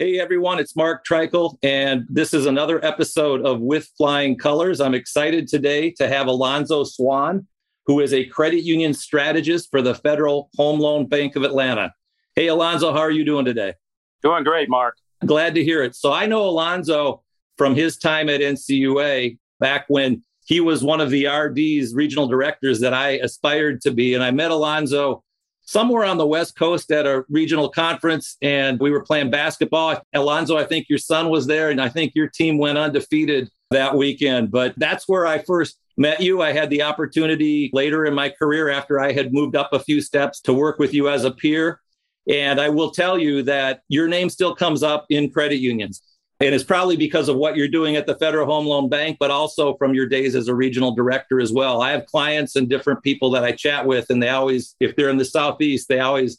Hey everyone, it's Mark Treichel, and this is another episode of With Flying Colors. I'm excited today to have Alonzo Swann, who is a credit union strategist for the Federal Home Loan Bank of Atlanta. Hey Alonzo, how are you doing today? Doing great, Mark. Glad to hear it. So I know Alonzo from his time at NCUA back when he was one of the RD's regional directors that I aspired to be. And I met Alonzo somewhere on the West Coast at a regional conference, and we were playing basketball. Alonzo, I think your son was there, and I think your team went undefeated that weekend. But that's where I first met you. I had the opportunity later in my career after I had moved up a few steps to work with you as a peer. And I will tell you that your name still comes up in credit unions. And it's probably because of what you're doing at the Federal Home Loan Bank, but also from your days as a regional director as well. I have clients and different people that I chat with, and they always, if they're in the Southeast, they always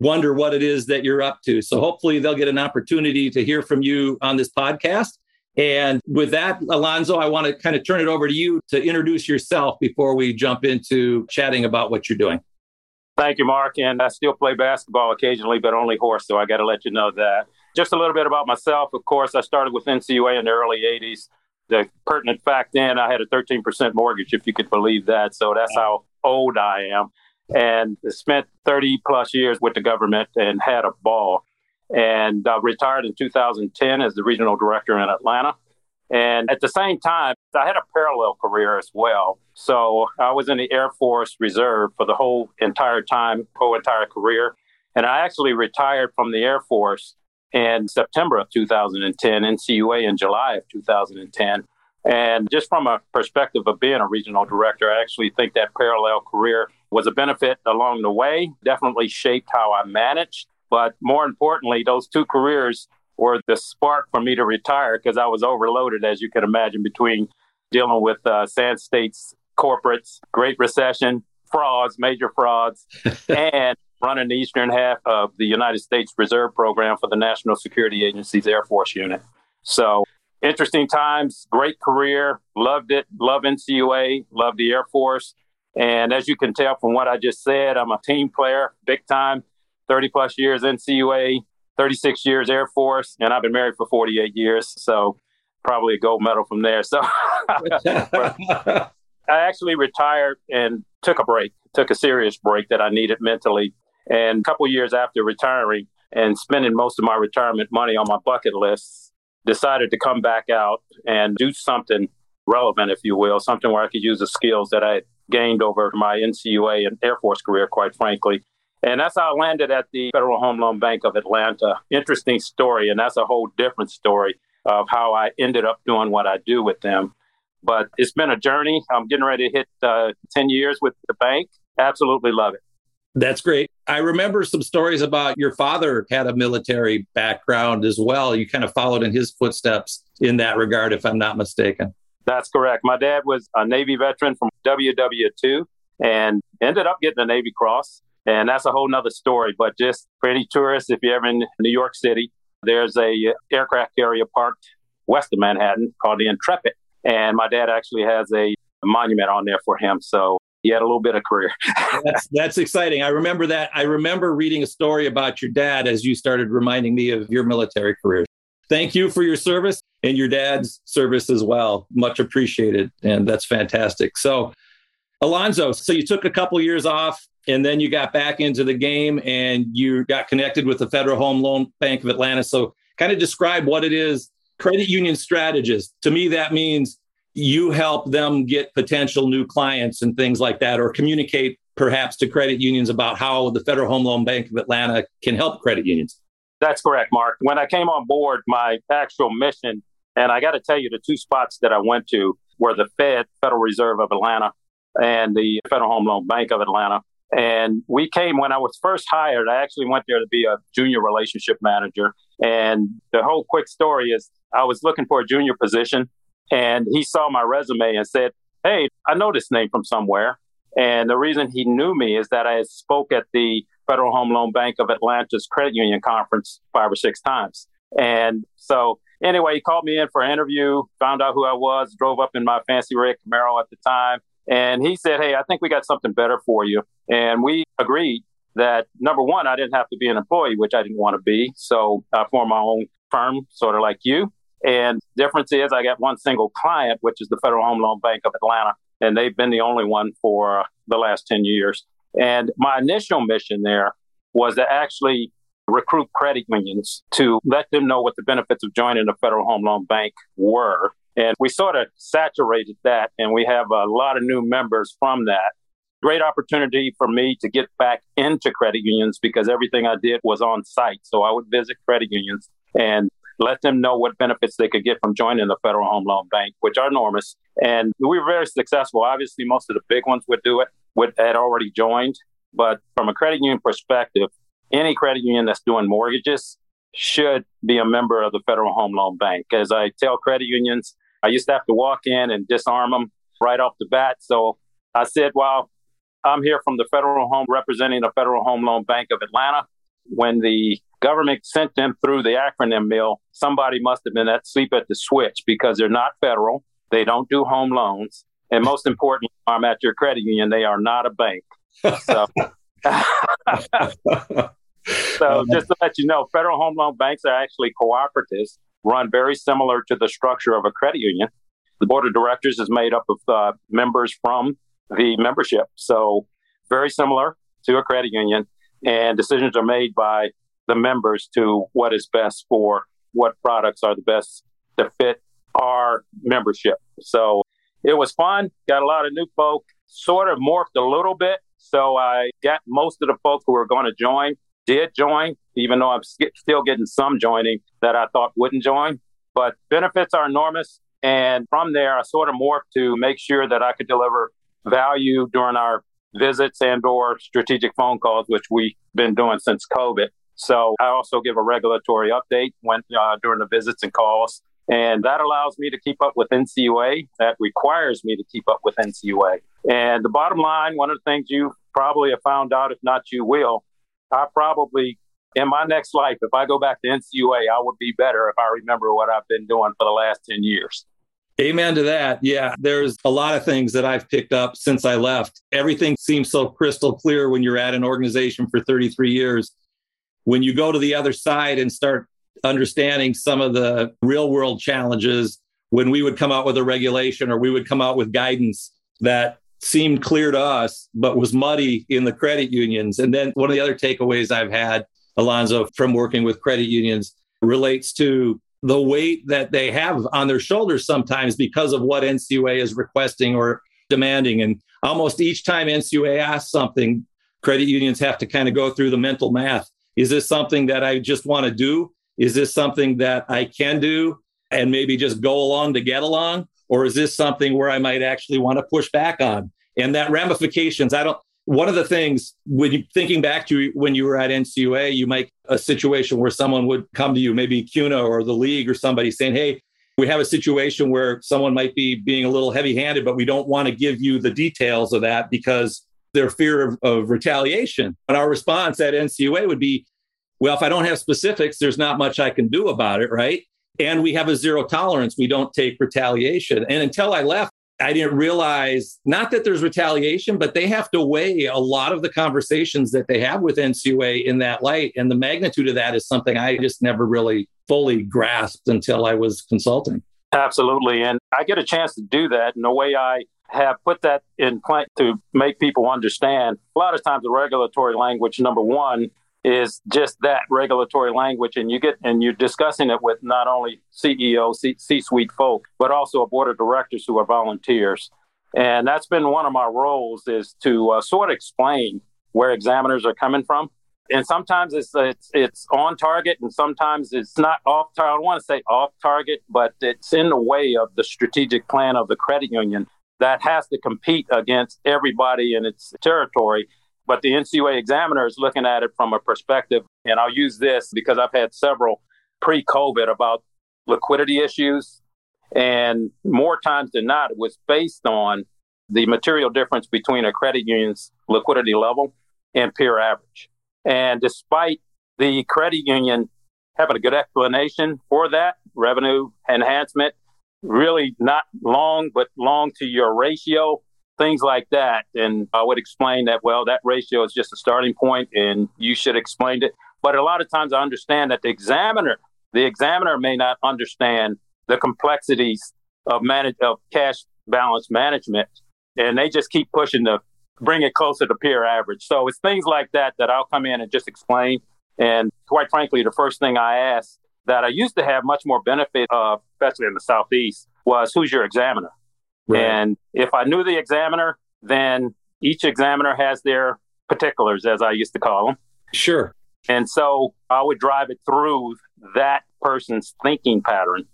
wonder what it is that you're up to. So hopefully they'll get an opportunity to hear from you on this podcast. And with that, Alonzo, I want to kind of turn it over to you to introduce yourself before we jump into chatting about what you're doing. Thank you, Mark. And I still play basketball occasionally, but only horse. So I got to let you know that. Just a little bit about myself. Of course, I started with NCUA in the early 80s. The pertinent fact then, I had a 13% mortgage, if you could believe that. So that's how old I am. And spent 30 plus years with the government and had a ball. And uh, retired in 2010 as the regional director in Atlanta. And at the same time, I had a parallel career as well. So I was in the Air Force Reserve for the whole entire time, whole entire career. And I actually retired from the Air Force in September of 2010, NCUA in July of 2010. And just from a perspective of being a regional director, I actually think that parallel career was a benefit along the way, definitely shaped how I managed. But more importantly, those two careers were the spark for me to retire because I was overloaded, as you can imagine, between dealing with uh, Sand States corporates, Great Recession, frauds, major frauds, and running the eastern half of the United States Reserve Program for the National Security Agency's Air Force Unit. So interesting times, great career, loved it, love NCUA, love the Air Force. And as you can tell from what I just said, I'm a team player, big time, 30 plus years NCUA, 36 years Air Force, and I've been married for 48 years. So probably a gold medal from there. So I actually retired and took a break, took a serious break that I needed mentally and a couple years after retiring and spending most of my retirement money on my bucket list, decided to come back out and do something relevant, if you will, something where I could use the skills that I gained over my NCUA and Air Force career, quite frankly. And that's how I landed at the Federal Home Loan Bank of Atlanta. Interesting story, and that's a whole different story of how I ended up doing what I do with them. But it's been a journey. I'm getting ready to hit uh, 10 years with the bank. Absolutely love it. That's great. I remember some stories about your father had a military background as well. You kind of followed in his footsteps in that regard, if I'm not mistaken. That's correct. My dad was a Navy veteran from WW2 and ended up getting a Navy Cross. And that's a whole nother story. But just for any tourists, if you're ever in New York City, there's a aircraft carrier parked west of Manhattan called the Intrepid. And my dad actually has a monument on there for him. So he had a little bit of career. that's, that's exciting. I remember that. I remember reading a story about your dad as you started reminding me of your military career. Thank you for your service and your dad's service as well. Much appreciated. And that's fantastic. So, Alonzo, so you took a couple years off and then you got back into the game and you got connected with the Federal Home Loan Bank of Atlanta. So, kind of describe what it is credit union strategist. To me, that means you help them get potential new clients and things like that, or communicate perhaps to credit unions about how the Federal Home Loan Bank of Atlanta can help credit unions. That's correct, Mark. When I came on board, my actual mission, and I got to tell you, the two spots that I went to were the Fed, Federal Reserve of Atlanta, and the Federal Home Loan Bank of Atlanta. And we came when I was first hired. I actually went there to be a junior relationship manager. And the whole quick story is I was looking for a junior position, and he saw my resume and said, Hey, I know this name from somewhere. And the reason he knew me is that I spoke at the Federal Home Loan Bank of Atlanta's credit union conference five or six times. And so, anyway, he called me in for an interview, found out who I was, drove up in my fancy red Camaro at the time. And he said, Hey, I think we got something better for you. And we agreed that number one, I didn't have to be an employee, which I didn't want to be. So I formed my own firm, sort of like you. And difference is I got one single client, which is the Federal Home Loan Bank of Atlanta. And they've been the only one for the last 10 years. And my initial mission there was to actually recruit credit unions to let them know what the benefits of joining the Federal Home Loan Bank were. And we sort of saturated that, and we have a lot of new members from that. Great opportunity for me to get back into credit unions because everything I did was on site. So I would visit credit unions and let them know what benefits they could get from joining the Federal Home Loan Bank, which are enormous. And we were very successful. Obviously, most of the big ones would do it, would had already joined. But from a credit union perspective, any credit union that's doing mortgages should be a member of the Federal Home Loan Bank. As I tell credit unions, I used to have to walk in and disarm them right off the bat. So I said, well, I'm here from the Federal Home representing the Federal Home Loan Bank of Atlanta. When the government sent them through the acronym mill, somebody must have been asleep at the switch because they're not federal. They don't do home loans. And most importantly, I'm at your credit union. They are not a bank. So, so just to let you know, federal home loan banks are actually cooperatives run very similar to the structure of a credit union. The board of directors is made up of uh, members from the membership. So very similar to a credit union. And decisions are made by the members to what is best for what products are the best to fit our membership. So it was fun. Got a lot of new folk, sort of morphed a little bit. So I got most of the folk who were going to join did join, even though I'm still getting some joining that I thought wouldn't join. But benefits are enormous. And from there, I sort of morphed to make sure that I could deliver value during our visits and or strategic phone calls, which we've been doing since COVID. So I also give a regulatory update when uh, during the visits and calls. And that allows me to keep up with NCUA. That requires me to keep up with NCUA. And the bottom line, one of the things you probably have found out, if not you will, I probably in my next life, if I go back to NCUA, I would be better if I remember what I've been doing for the last 10 years. Amen to that. Yeah, there's a lot of things that I've picked up since I left. Everything seems so crystal clear when you're at an organization for 33 years. When you go to the other side and start understanding some of the real world challenges, when we would come out with a regulation or we would come out with guidance that seemed clear to us, but was muddy in the credit unions. And then one of the other takeaways I've had, Alonzo, from working with credit unions relates to the weight that they have on their shoulders sometimes because of what NCUA is requesting or demanding. And almost each time NCUA asks something, credit unions have to kind of go through the mental math. Is this something that I just want to do? Is this something that I can do and maybe just go along to get along? Or is this something where I might actually want to push back on? And that ramifications, I don't, one of the things when you thinking back to when you were at NCUA, you might a situation where someone would come to you, maybe CUNA or the league or somebody saying, Hey, we have a situation where someone might be being a little heavy handed, but we don't want to give you the details of that because their fear of, of retaliation. And our response at NCUA would be, well, if I don't have specifics, there's not much I can do about it, right? And we have a zero tolerance. We don't take retaliation. And until I left, I didn't realize not that there's retaliation, but they have to weigh a lot of the conversations that they have with NCUA in that light. And the magnitude of that is something I just never really fully grasped until I was consulting. Absolutely. And I get a chance to do that. And the way I have put that in place to make people understand, a lot of times the regulatory language, number one, is just that regulatory language and you get and you're discussing it with not only ceo c-suite folk but also a board of directors who are volunteers. And that's been one of my roles is to uh, sort of explain where examiners are coming from. And sometimes it's it's it's on target and sometimes it's not off target i don't want to say off target but it's in the way of the strategic plan of the credit union that has to compete against everybody in its territory but the NCUA examiner is looking at it from a perspective, and I'll use this because I've had several pre COVID about liquidity issues. And more times than not, it was based on the material difference between a credit union's liquidity level and peer average. And despite the credit union having a good explanation for that, revenue enhancement, really not long, but long to your ratio, things like that. And I would explain that, well, that ratio is just a starting point and you should explain it. But a lot of times I understand that the examiner, the examiner may not understand the complexities of manage of cash balance management. And they just keep pushing to bring it closer to peer average. So it's things like that that I'll come in and just explain. And quite frankly, the first thing I asked that I used to have much more benefit of, especially in the Southeast, was who's your examiner? Right. And if I knew the examiner, then each examiner has their particulars, as I used to call them. Sure. And so I would drive it through that person's thinking pattern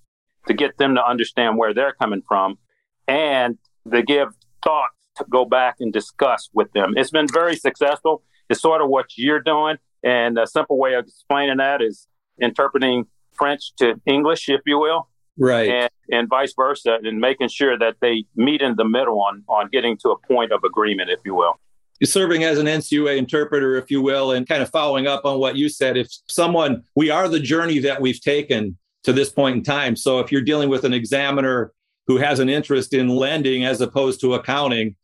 to get them to understand where they're coming from and to give thought to go back and discuss with them. It's been very successful. It's sort of what you're doing. And a simple way of explaining that is interpreting French to English, if you will. Right. And, and vice versa, and making sure that they meet in the middle on, on getting to a point of agreement, if you will. Serving as an NCUA interpreter, if you will, and kind of following up on what you said, if someone, we are the journey that we've taken to this point in time. So if you're dealing with an examiner who has an interest in lending as opposed to accounting,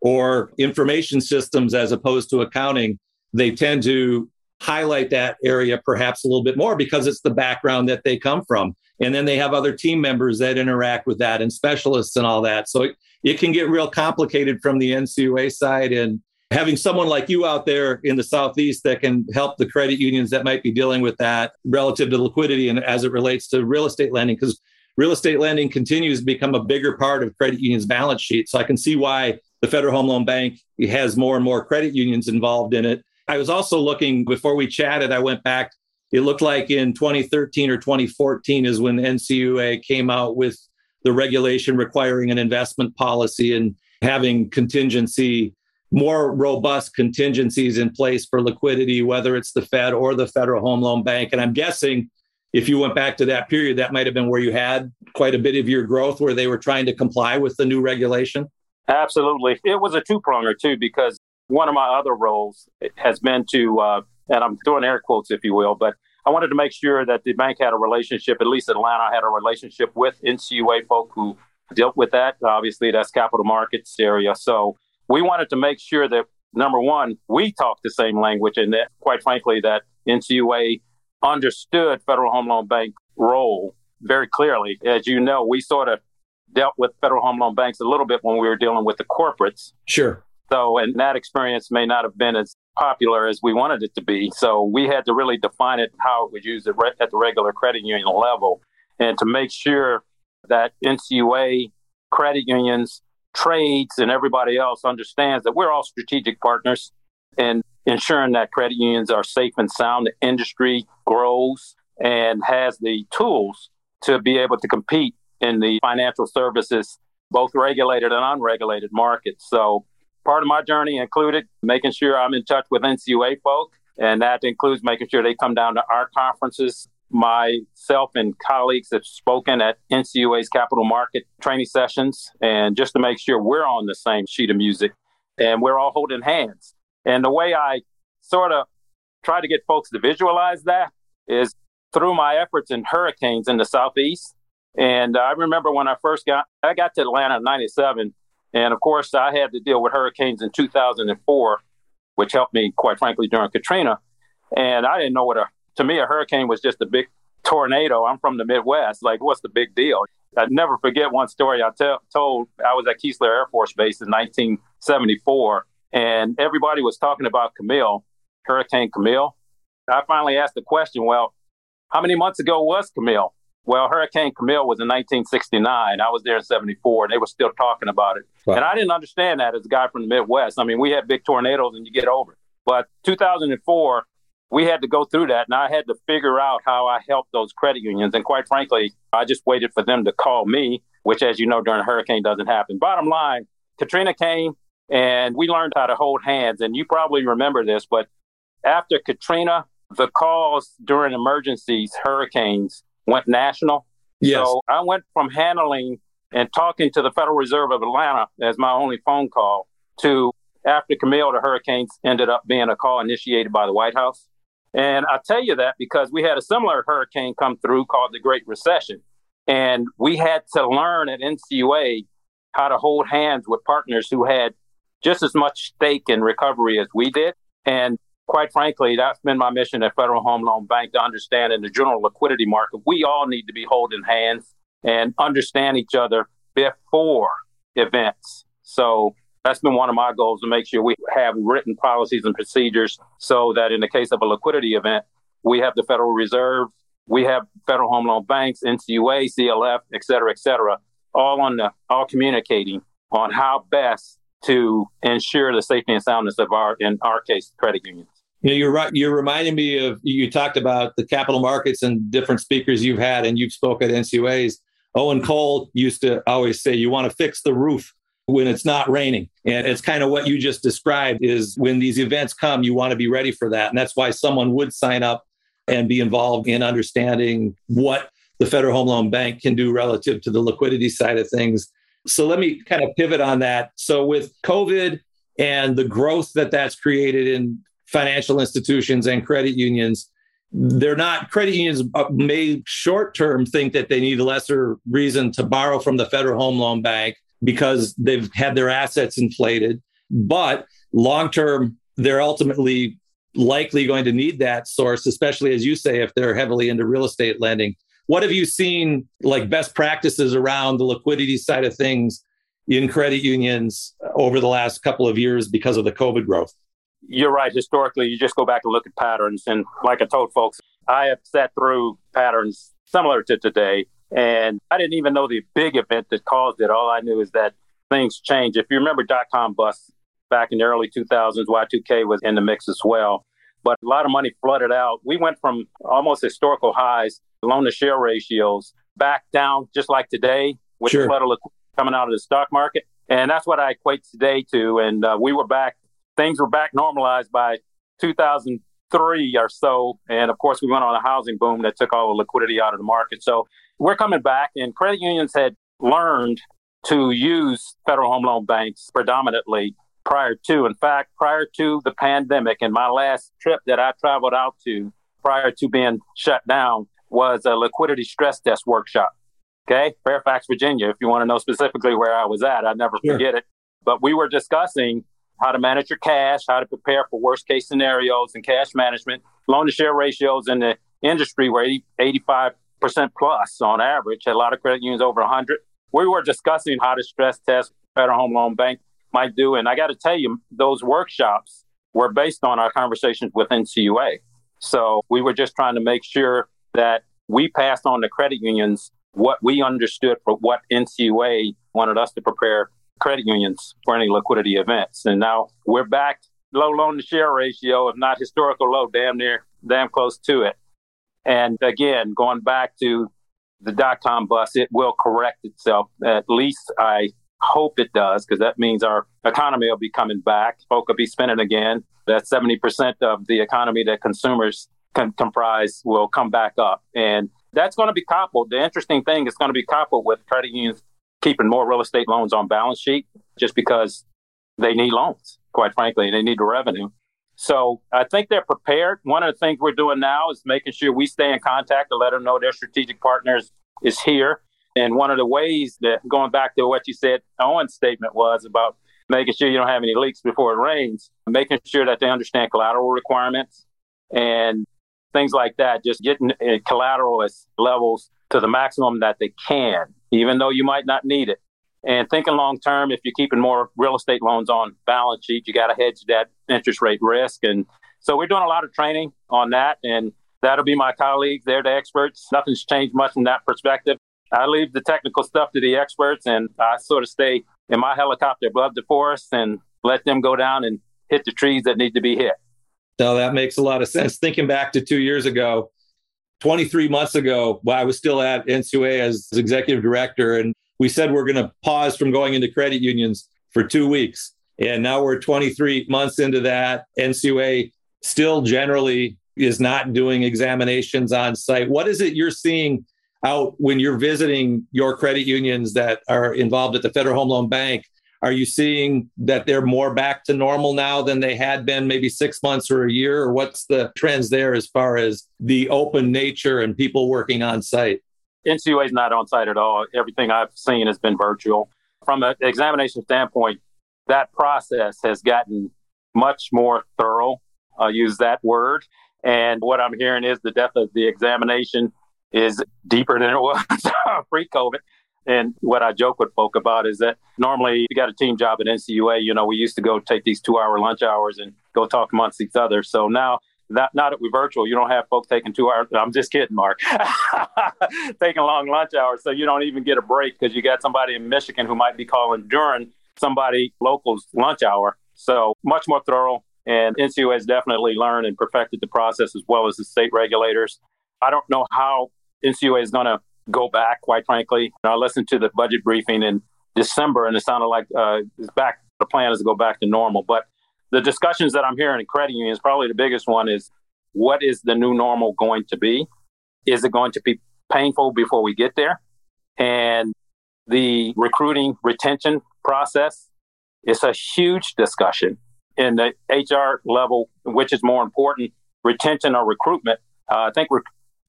or information systems as opposed to accounting, they tend to highlight that area perhaps a little bit more because it's the background that they come from. And then they have other team members that interact with that and specialists and all that. So it, it can get real complicated from the NCUA side. And having someone like you out there in the Southeast that can help the credit unions that might be dealing with that relative to liquidity and as it relates to real estate lending, because real estate lending continues to become a bigger part of credit unions' balance sheet. So I can see why the Federal Home Loan Bank has more and more credit unions involved in it. I was also looking before we chatted, I went back. It looked like in 2013 or 2014 is when NCUA came out with the regulation requiring an investment policy and having contingency, more robust contingencies in place for liquidity, whether it's the Fed or the Federal Home Loan Bank. And I'm guessing if you went back to that period, that might have been where you had quite a bit of your growth where they were trying to comply with the new regulation. Absolutely. It was a two pronger too, because one of my other roles has been to, uh, and I'm doing air quotes, if you will, but I wanted to make sure that the bank had a relationship, at least Atlanta had a relationship with NCUA folk who dealt with that. Obviously, that's capital markets area. So we wanted to make sure that, number one, we talked the same language and that, quite frankly, that NCUA understood Federal Home Loan Bank role very clearly. As you know, we sort of dealt with Federal Home Loan Banks a little bit when we were dealing with the corporates. Sure. So, and that experience may not have been as popular as we wanted it to be. So, we had to really define it how it was used at, re- at the regular credit union level and to make sure that NCUA credit unions, trades, and everybody else understands that we're all strategic partners and ensuring that credit unions are safe and sound. The industry grows and has the tools to be able to compete in the financial services, both regulated and unregulated markets. So part of my journey included making sure I'm in touch with NCUA folk, and that includes making sure they come down to our conferences. Myself and colleagues have spoken at NCUA's capital market training sessions, and just to make sure we're on the same sheet of music and we're all holding hands. And the way I sort of try to get folks to visualize that is through my efforts in hurricanes in the Southeast. And I remember when I first got, I got to Atlanta in 97 and of course, I had to deal with hurricanes in 2004, which helped me, quite frankly, during Katrina. And I didn't know what a, to me, a hurricane was just a big tornado. I'm from the Midwest. Like, what's the big deal? I'd never forget one story I told. I was at Keesler Air Force Base in 1974, and everybody was talking about Camille, Hurricane Camille. I finally asked the question, well, how many months ago was Camille? Well, Hurricane Camille was in 1969. I was there in 74, and they were still talking about it. Wow. And I didn't understand that as a guy from the Midwest. I mean, we had big tornadoes and you get over it. But 2004, we had to go through that, and I had to figure out how I helped those credit unions. And quite frankly, I just waited for them to call me, which, as you know, during a hurricane doesn't happen. Bottom line, Katrina came, And we learned how to hold hands. And you probably remember this, but after Katrina, the calls during emergencies, hurricanes went national. Yes. So I went from handling and talking to the Federal Reserve of Atlanta as my only phone call to after Camille, the hurricanes ended up being a call initiated by the White House. And I tell you that because we had a similar hurricane come through called the Great Recession. And we had to learn at NCUA how to hold hands with partners who had just as much stake in recovery as we did. And quite frankly, that's been my mission at Federal Home Loan Bank to understand in the general liquidity market, we all need to be holding hands and understand each other before events. So that's been one of my goals to make sure we have written policies and procedures so that in the case of a liquidity event, we have the Federal Reserve, we have Federal Home Loan Banks, NCUA, CLF, et cetera, et cetera, all on the all communicating on how best to ensure the safety and soundness of our, in our case, credit unions. You know, you're right. You're reminding me of you talked about the capital markets and different speakers you've had, and you've spoke at NCUAs. Owen Cole used to always say, "You want to fix the roof when it's not raining," and it's kind of what you just described. Is when these events come, you want to be ready for that, and that's why someone would sign up and be involved in understanding what the Federal Home Loan Bank can do relative to the liquidity side of things so let me kind of pivot on that. So with COVID and the growth that that's created in financial institutions and credit unions, they're not credit unions uh, may short term think that they need a lesser reason to borrow from the Federal Home Loan Bank because they've had their assets inflated. But long term, they're ultimately likely going to need that source, especially as you say, if they're heavily into real estate lending. What have you seen like best practices around the liquidity side of things in credit unions over the last couple of years because of the COVID growth? You're right. Historically, you just go back and look at patterns. And like I told folks, I have sat through patterns similar to today. And I didn't even know the big event that caused it. All I knew is that things change. If you remember dot com bust back in the early 2000s, Y2K was in the mix as well. But a lot of money flooded out. We went from almost historical highs loan to share ratios back down just like today with sure. the flood of liquidity coming out of the stock market. And that's what I equate today to. And uh, we were back, things were back normalized by 2003 or so. And of course, we went on a housing boom that took all the liquidity out of the market. So we're coming back, and credit unions had learned to use federal home loan banks predominantly prior to. In fact, prior to the pandemic and my last trip that I traveled out to prior to being shut down, was a liquidity stress test workshop. Okay, Fairfax, Virginia. If you want to know specifically where I was at, I never sure. forget it. But we were discussing how to manage your cash, how to prepare for worst case scenarios and cash management. Loan to share ratios in the industry were 80, 85% plus on average. A lot of credit unions over 100. We were discussing how to stress test Federal Home Loan Bank might do. And I got to tell you, those workshops were based on our conversations with NCUA. So we were just trying to make sure that we passed on to credit unions what we understood for what NCUA wanted us to prepare credit unions for any liquidity events. And now we're back low loan to share ratio, if not historical low, damn near, damn close to it. And again, going back to the dot com bust, it will correct itself. At least I hope it does, because that means our economy will be coming back. Folk will be spending again. That 70% of the economy that consumers com- comprise will come back up. And that's going to be coupled. The interesting thing is going to be coupled with credit unions keeping more real estate loans on balance sheet just because they need loans, quite frankly, they need the revenue. So I think they're prepared. One of the things we're doing now is making sure we stay in contact to let them know their strategic partners is here. And one of the ways that going back to what you said, Owen's statement was about making sure you don't have any leaks before it rains, making sure that they understand collateral requirements and things like that, just getting uh, collateral levels to the maximum that they can, even though you might not need it. And thinking long term, if you're keeping more real estate loans on balance sheet, you got to hedge that interest rate risk. And so we're doing a lot of training on that. And that'll be my colleagues. They're the experts. Nothing's changed much from that perspective. I leave the technical stuff to the experts and I sort of stay in my helicopter above the forest and let them go down and hit the trees that need to be hit. No, that makes a lot of sense. Thinking back to two years ago, 23 months ago, I was still at NCUA as executive director, and we said we're going to pause from going into credit unions for two weeks. And now we're 23 months into that. NCUA still generally is not doing examinations on site. What is it you're seeing out when you're visiting your credit unions that are involved at the Federal Home Loan Bank? Are you seeing that they're more back to normal now than they had been maybe six months or a year? Or what's the trends there as far as the open nature and people working on site? NCUA is not on site at all. Everything I've seen has been virtual. From an examination standpoint, that process has gotten much more thorough. I'll use that word. And what I'm hearing is the depth of the examination is deeper than it was pre COVID. And what I joke with folk about is that normally you got a team job at NCUA, you know, we used to go take these two hour lunch hours and go talk amongst each other. So now not, now that we're virtual, you don't have folks taking two hours. I'm just kidding, Mark. taking long lunch hours, so you don't even get a break because you got somebody in Michigan who might be calling during somebody local's lunch hour. So much more thorough. And NCUA has definitely learned and perfected the process as well as the state regulators. I don't know how NCUA is going to go back, quite frankly. I listened to the budget briefing in December and it sounded like uh, back. The plan is to go back to normal. But the discussions that I'm hearing in credit unions, probably the biggest one is what is the new normal going to be? Is it going to be painful before we get there? And the recruiting retention process is a huge discussion in the HR level, which is more important, retention or recruitment. Uh, I think re-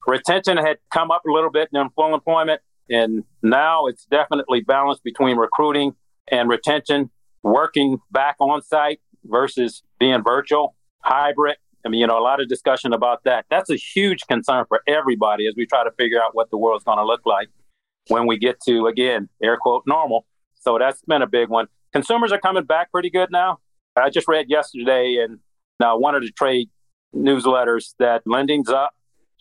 retention had come up a little bit in full employment, and now it's definitely balanced between recruiting and retention, working back on site versus being virtual, hybrid. I mean, you know, a lot of discussion about that. That's a huge concern for everybody as we try to figure out what the world's going to look like when we get to, again, air quote, normal. So that's been a big one. Consumers are coming back pretty good now. I just read yesterday in uh, one of the trade newsletters that lending's up,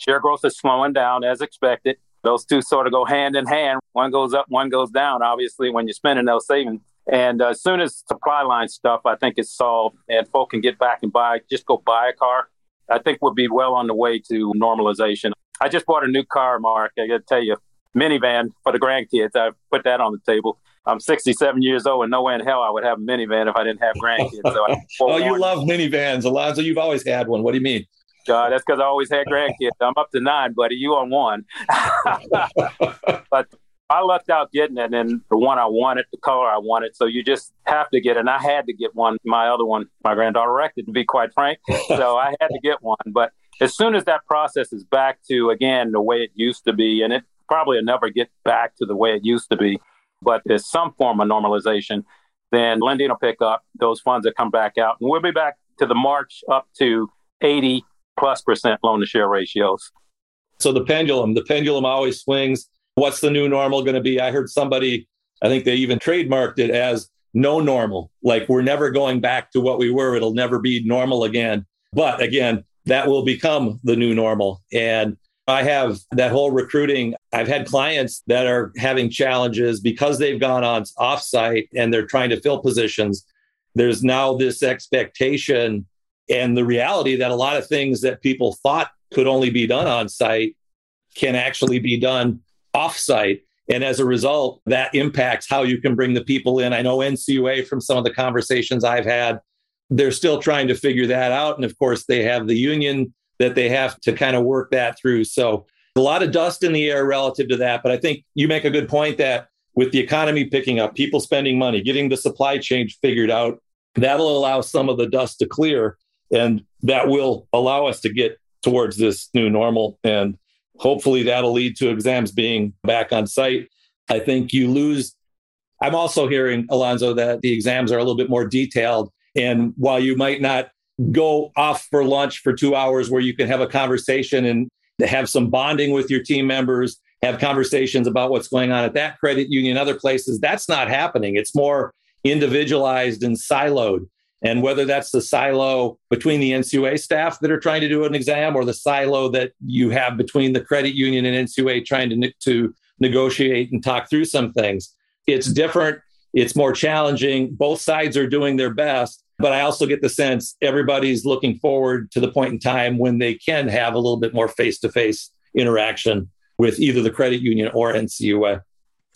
share growth is slowing down as expected. Those two sort of go hand in hand. One goes up, one goes down, obviously, when you're spending those savings. And uh, as soon as supply line stuff, I think is solved and folk can get back and buy, just go buy a car, I think we'll be well on the way to normalization. I just bought a new car, Mark. I got to tell you, minivan for the grandkids. I put that on the table. I'm 67 years old, and no way in hell I would have a minivan if I didn't have grandkids. So oh, you love minivans, Alonzo. You've always had one. What do you mean? God, that's because I always had grandkids. I'm up to nine, buddy. You on one. but I lucked out getting it and then the one I wanted, the color I wanted. So you just have to get it. And I had to get one. My other one, my granddaughter wrecked it, to be quite frank. So I had to get one. But as soon as that process is back to, again, the way it used to be, and it probably will never get back to the way it used to be, but there's some form of normalization, then lending will pick up. Those funds will come back out. And we'll be back to the march up to 80 plus percent loan to share ratios. So the pendulum, the pendulum always swings what's the new normal going to be? I heard somebody, I think they even trademarked it as no normal. Like we're never going back to what we were. It'll never be normal again. But again, that will become the new normal. And I have that whole recruiting. I've had clients that are having challenges because they've gone on offsite and they're trying to fill positions. There's now this expectation and the reality that a lot of things that people thought could only be done on site can actually be done offsite. And as a result, that impacts how you can bring the people in. I know NCUA from some of the conversations I've had, they're still trying to figure that out. And of course, they have the union that they have to kind of work that through. So a lot of dust in the air relative to that. But I think you make a good point that with the economy picking up, people spending money, getting the supply chain figured out, that'll allow some of the dust to clear. And that will allow us to get towards this new normal. And hopefully that'll lead to exams being back on site. I think you lose. I'm also hearing, Alonzo, that the exams are a little bit more detailed. And while you might not go off for lunch for two hours where you can have a conversation and have some bonding with your team members, have conversations about what's going on at that credit union, other places, that's not happening. It's more individualized and siloed. And whether that's the silo between the NCUA staff that are trying to do an exam or the silo that you have between the credit union and NCUA trying to, to negotiate and talk through some things, it's different. It's more challenging. Both sides are doing their best. But I also get the sense everybody's looking forward to the point in time when they can have a little bit more face to face interaction with either the credit union or NCUA.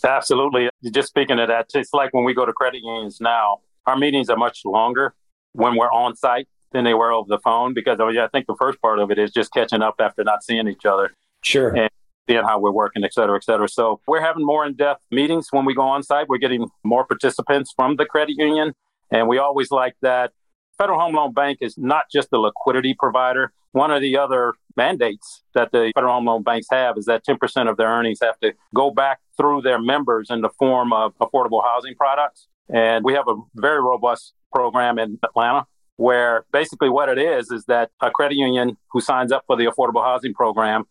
Absolutely. Just speaking of that, it's like when we go to credit unions now, our meetings are much longer when we're on site than they were over the phone because oh, yeah, I think the first part of it is just catching up after not seeing each other. Sure. And seeing how we're working, et cetera, et cetera. So we're having more in-depth meetings when we go on site. We're getting more participants from the credit union. And we always like that. Federal Home Loan Bank is not just a liquidity provider. One of the other mandates that the Federal Home Loan Banks have is that 10% of their earnings have to go back through their members in the form of affordable housing products. And we have a very robust program in Atlanta where basically what it is is that a credit union who signs up for the affordable housing program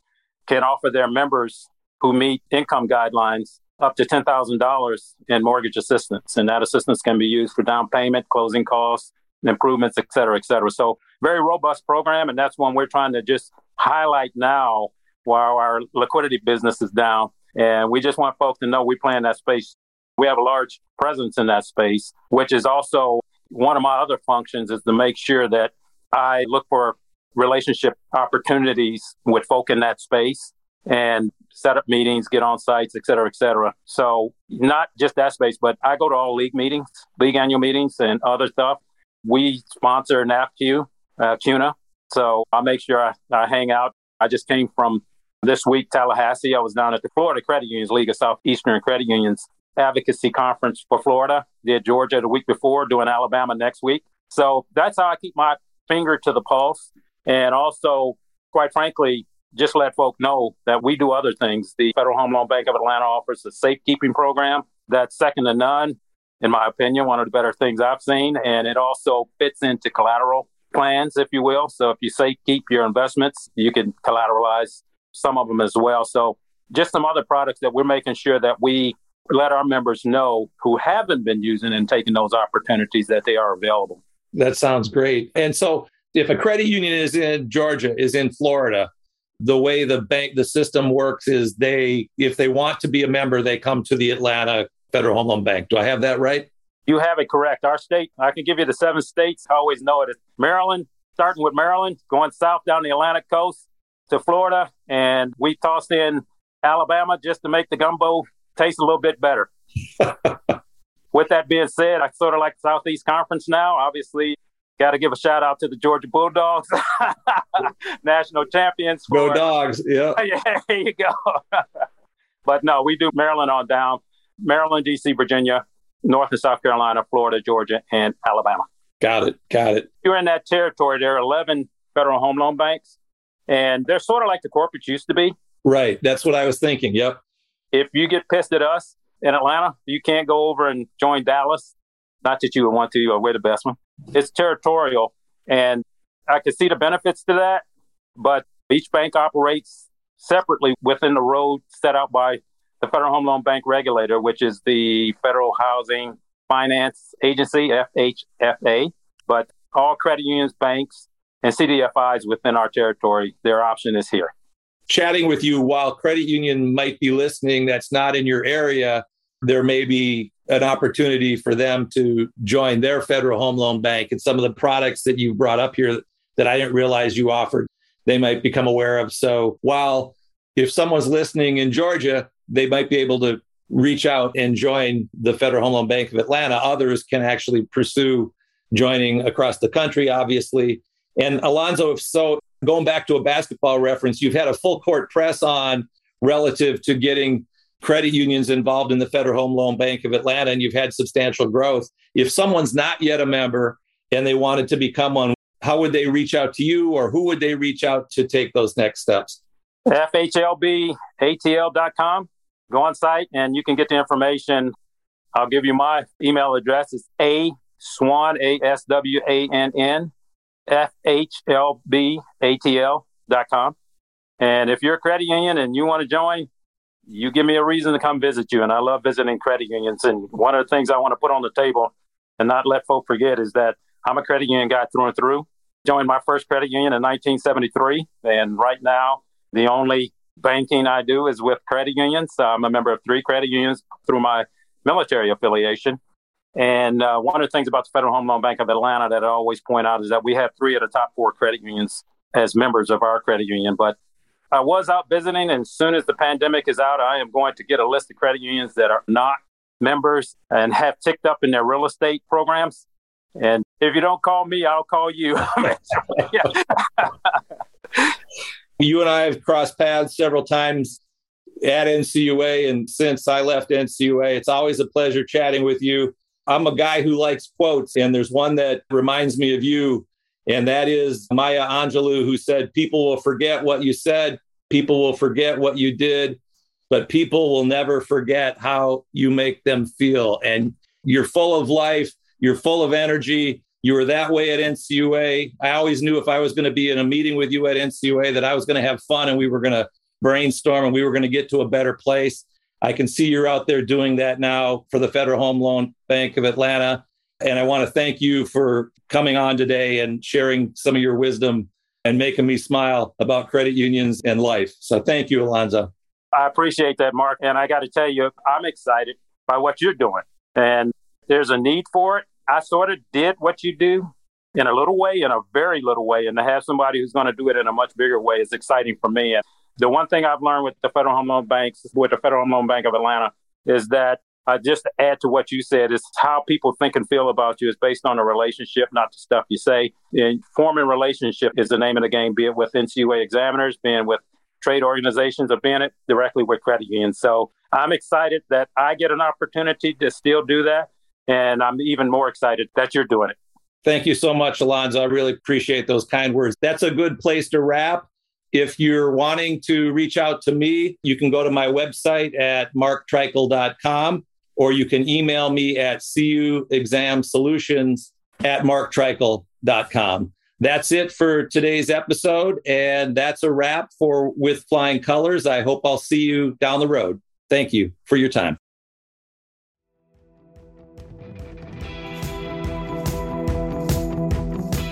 can offer their members who meet income guidelines up to $10,000 in mortgage assistance. And that assistance can be used for down payment, closing costs, improvements, et cetera, et cetera. So very robust program. And that's one we're trying to just highlight now while our liquidity business is down. And we just want folks to know we play in that space. We have a large presence in that space, which is also one of my other functions is to make sure that I look for relationship opportunities with folk in that space and set up meetings, get on sites, et cetera, et cetera. So not just that space, but I go to all league meetings, league annual meetings and other stuff. We sponsor NAFCU, uh, CUNA. So I make sure I, I hang out. I just came from this week, Tallahassee. I was down at the Florida Credit Unions League of Southeastern Credit Unions advocacy conference for Florida. Did Georgia the week before, doing Alabama next week. So that's how I keep my finger to the pulse. And also, quite frankly, just let folk know that we do other things. The Federal Home Loan Bank of Atlanta offers a safekeeping program that's second to none, in my opinion, one of the better things I've seen. And it also fits into collateral plans, if you will. So if you safekeep your investments, you can collateralize some of them as well. So just some other products that we're making sure that we let our members know who haven't been using and taking those opportunities that they are available. That sounds great. And so if a credit union is in Georgia, is in Florida, the way the bank the system works is they if they want to be a member, they come to the Atlanta Federal Home Loan Bank. Do I have that right? You have it correct. Our state, I can give you the seven states. I always know it. It's Maryland, starting with Maryland, going south down the Atlantic coast to Florida, and we tossed in Alabama just to make the gumbo taste a little bit better. with that being said, I sort of like Southeast Conference now. Obviously, got to give a shout out to the Georgia Bulldogs, national champions. For, go Dogs! Yeah, yeah, there you go. but no, we do Maryland on down, Maryland, D.C., Virginia, North and South Carolina, Florida, Georgia, and Alabama. Got it. Got it. You're in that territory. There are 11 federal home loan banks, and they're sort of like the corporates used to be. Right. That's what I was thinking. Yep. If you get pissed at us in Atlanta, you can't go over and join Dallas. Not that you would want to, or we're the best one. It's territorial. And I can see the benefits to that, but each bank operates separately within the road set out by the Federal Home Loan Bank regulator, which is the Federal Housing Finance Agency, FHFA. But all credit unions, banks, and CDFIs within our territory, their option is here chatting with you while credit union might be listening that's not in your area there may be an opportunity for them to join their federal home loan bank and some of the products that you brought up here that I didn't realize you offered they might become aware of. So while if someone's listening in Georgia they might be able to reach out and join the Federal Home Loan Bank of Atlanta. Others can actually pursue joining across the country obviously. And Alonzo if so going back to a basketball reference, you've had a full court press on relative to getting credit unions involved in the Federal Home Loan Bank of Atlanta, and you've had substantial growth. If someone's not yet a member and they wanted to become one, how would they reach out to you or who would they reach out to take those next steps? FHLBATL.com. Go on site and you can get the information. I'll give you my email address. It's A Swann, A S W A N N, FHLBATL.com. And if you're a credit union and you want to join, you give me a reason to come visit you. And I love visiting credit unions. And one of the things I want to put on the table and not let folk forget is that I'm a credit union guy through and through. Joined my first credit union in 1973. And right now, the only banking I do is with credit unions. I'm a member of three credit unions through my military affiliation. And uh, one of the things about the Federal Home Loan Bank of Atlanta that I always point out is that we have three of the top four credit unions as members of our credit union. But I was out visiting, and as soon as the pandemic is out, I am going to get a list of credit unions that are not members and have ticked up in their real estate programs. And if you don't call me, I'll call you. you and I have crossed paths several times at NCUA. And since I left NCUA, it's always a pleasure chatting with you. I'm a guy who likes quotes, and there's one that reminds me of you, and that is Maya Angelou, who said, People will forget what you said, people will forget what you did, but people will never forget how you make them feel. And you're full of life, you're full of energy. You were that way at NCUA. I always knew if I was going to be in a meeting with you at NCUA that I was going to have fun and we were going to brainstorm and we were going to get to a better place. I can see you're out there doing that now for the Federal Home Loan Bank of Atlanta. And I want to thank you for coming on today and sharing some of your wisdom and making me smile about credit unions and life. So thank you, Alonzo. I appreciate that, Mark. And I got to tell you, I'm excited by what you're doing. And there's a need for it. I sort of did what you do in a little way, in a very little way. And to have somebody who's going to do it in a much bigger way is exciting for me. And the one thing I've learned with the Federal Home Loan Banks, with the Federal Home Loan Bank of Atlanta, is that uh, just to add to what you said, is how people think and feel about you is based on a relationship, not the stuff you say. And forming relationship is the name of the game, be it with NCUA examiners, being with trade organizations, or being it directly with credit unions. So I'm excited that I get an opportunity to still do that. And I'm even more excited that you're doing it. Thank you so much, Alonzo. I really appreciate those kind words. That's a good place to wrap. If you're wanting to reach out to me, you can go to my website at marktreichel.com or you can email me at cuexamsolutions at marktreichel.com. That's it for today's episode. And that's a wrap for With Flying Colors. I hope I'll see you down the road. Thank you for your time.